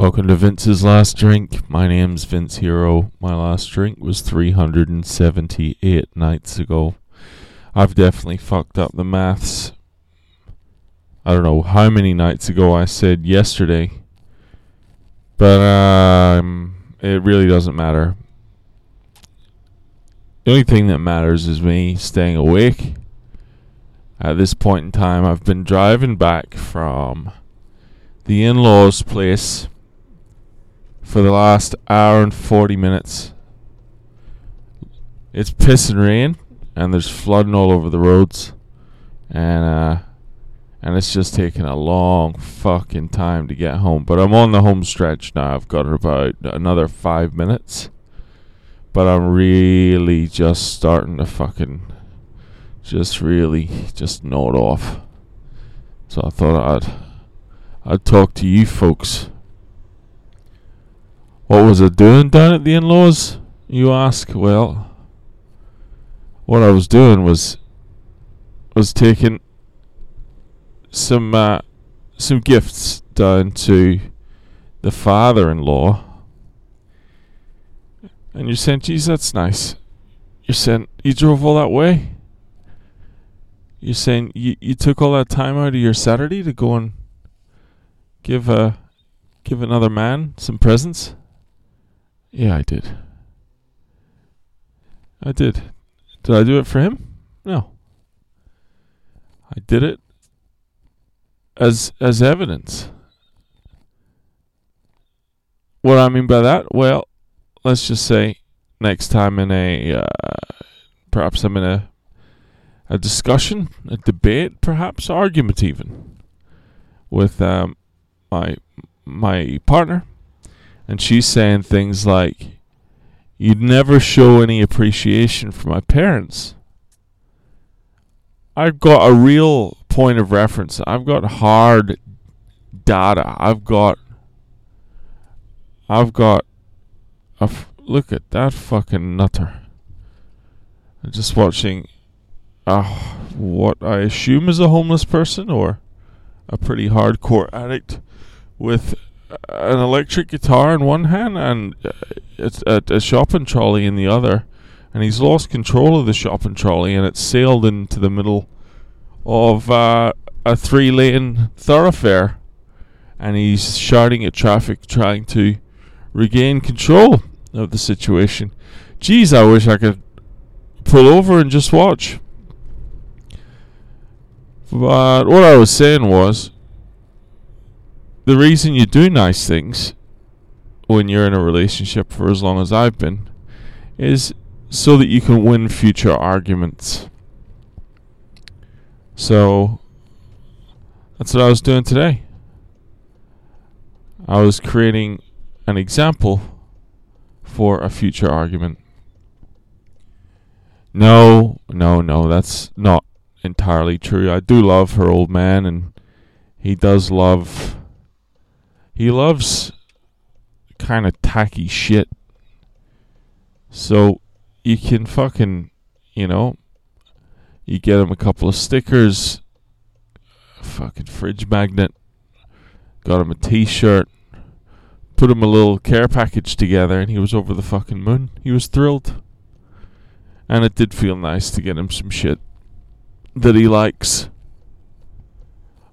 Welcome to Vince's Last Drink. My name's Vince Hero. My last drink was 378 nights ago. I've definitely fucked up the maths. I don't know how many nights ago I said yesterday. But um, it really doesn't matter. The only thing that matters is me staying awake. At this point in time, I've been driving back from the in law's place for the last hour and 40 minutes. It's pissing rain and there's flooding all over the roads. And, uh, and it's just taking a long fucking time to get home. But I'm on the home stretch now. I've got about another five minutes. But I'm really just starting to fucking just really just nod off. So I thought I'd I'd talk to you folks what was I doing down at the in laws? You ask. Well, what I was doing was was taking some uh, some gifts down to the father in law. And you're saying, geez, that's nice. You're saying you drove all that way? You're saying you, you took all that time out of your Saturday to go and give a give another man some presents? Yeah, I did. I did. Did I do it for him? No. I did it as as evidence. What I mean by that? Well, let's just say next time in a uh, perhaps I'm in a a discussion, a debate, perhaps argument even with um, my my partner and she's saying things like, You'd never show any appreciation for my parents. I've got a real point of reference. I've got hard data. I've got. I've got. A f- look at that fucking nutter. I'm just watching. Uh, what I assume is a homeless person or a pretty hardcore addict with an electric guitar in one hand and a, a shopping trolley in the other, and he's lost control of the shopping trolley and it's sailed into the middle of uh, a three-lane thoroughfare, and he's shouting at traffic, trying to regain control of the situation. Geez, I wish I could pull over and just watch. But what I was saying was, the reason you do nice things when you're in a relationship for as long as I've been is so that you can win future arguments. So that's what I was doing today. I was creating an example for a future argument. No, no, no, that's not entirely true. I do love her old man and he does love he loves kind of tacky shit. So you can fucking, you know, you get him a couple of stickers, fucking fridge magnet, got him a t-shirt, put him a little care package together, and he was over the fucking moon. He was thrilled. And it did feel nice to get him some shit that he likes.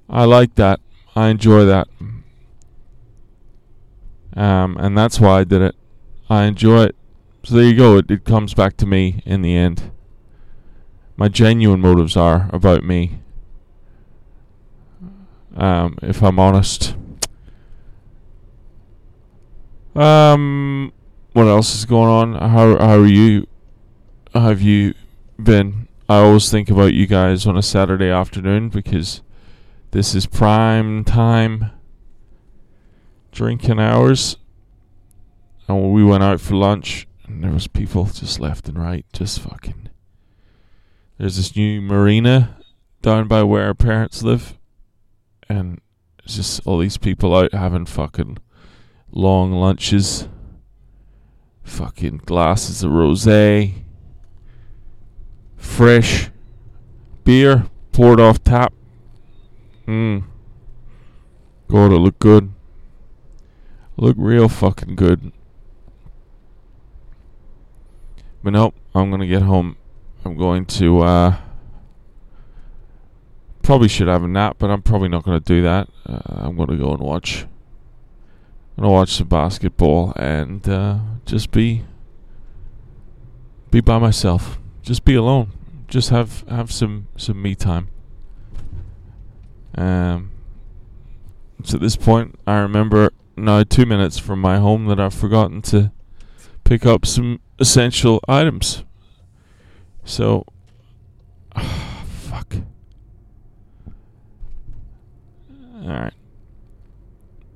I like that. I enjoy that. Um, and that's why I did it. I enjoy it. So there you go. It, it comes back to me in the end. My genuine motives are about me. Um, if I'm honest. Um, what else is going on? How how are you? How have you been? I always think about you guys on a Saturday afternoon because this is prime time drinking hours. And we went out for lunch, and there was people just left and right, just fucking. There's this new marina down by where our parents live, and it's just all these people out having fucking long lunches, fucking glasses of rosé, fresh beer poured off tap. Mmm. God, it looked good. Look real fucking good. But nope, I'm gonna get home. I'm going to uh probably should have a nap, but I'm probably not gonna do that. Uh, I'm gonna go and watch. I'm gonna watch some basketball and uh, just be be by myself. Just be alone. Just have have some some me time. Um. So at this point, I remember now two minutes from my home that I've forgotten to pick up some essential items. So, fuck. Alright.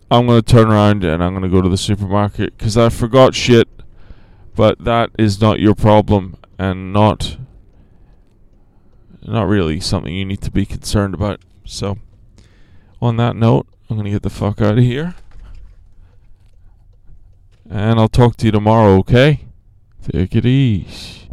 I'm going to turn around and I'm going to go to the supermarket because I forgot shit. But that is not your problem and not not really something you need to be concerned about. So, on that note, I'm going to get the fuck out of here. And I'll talk to you tomorrow, okay? Take it easy.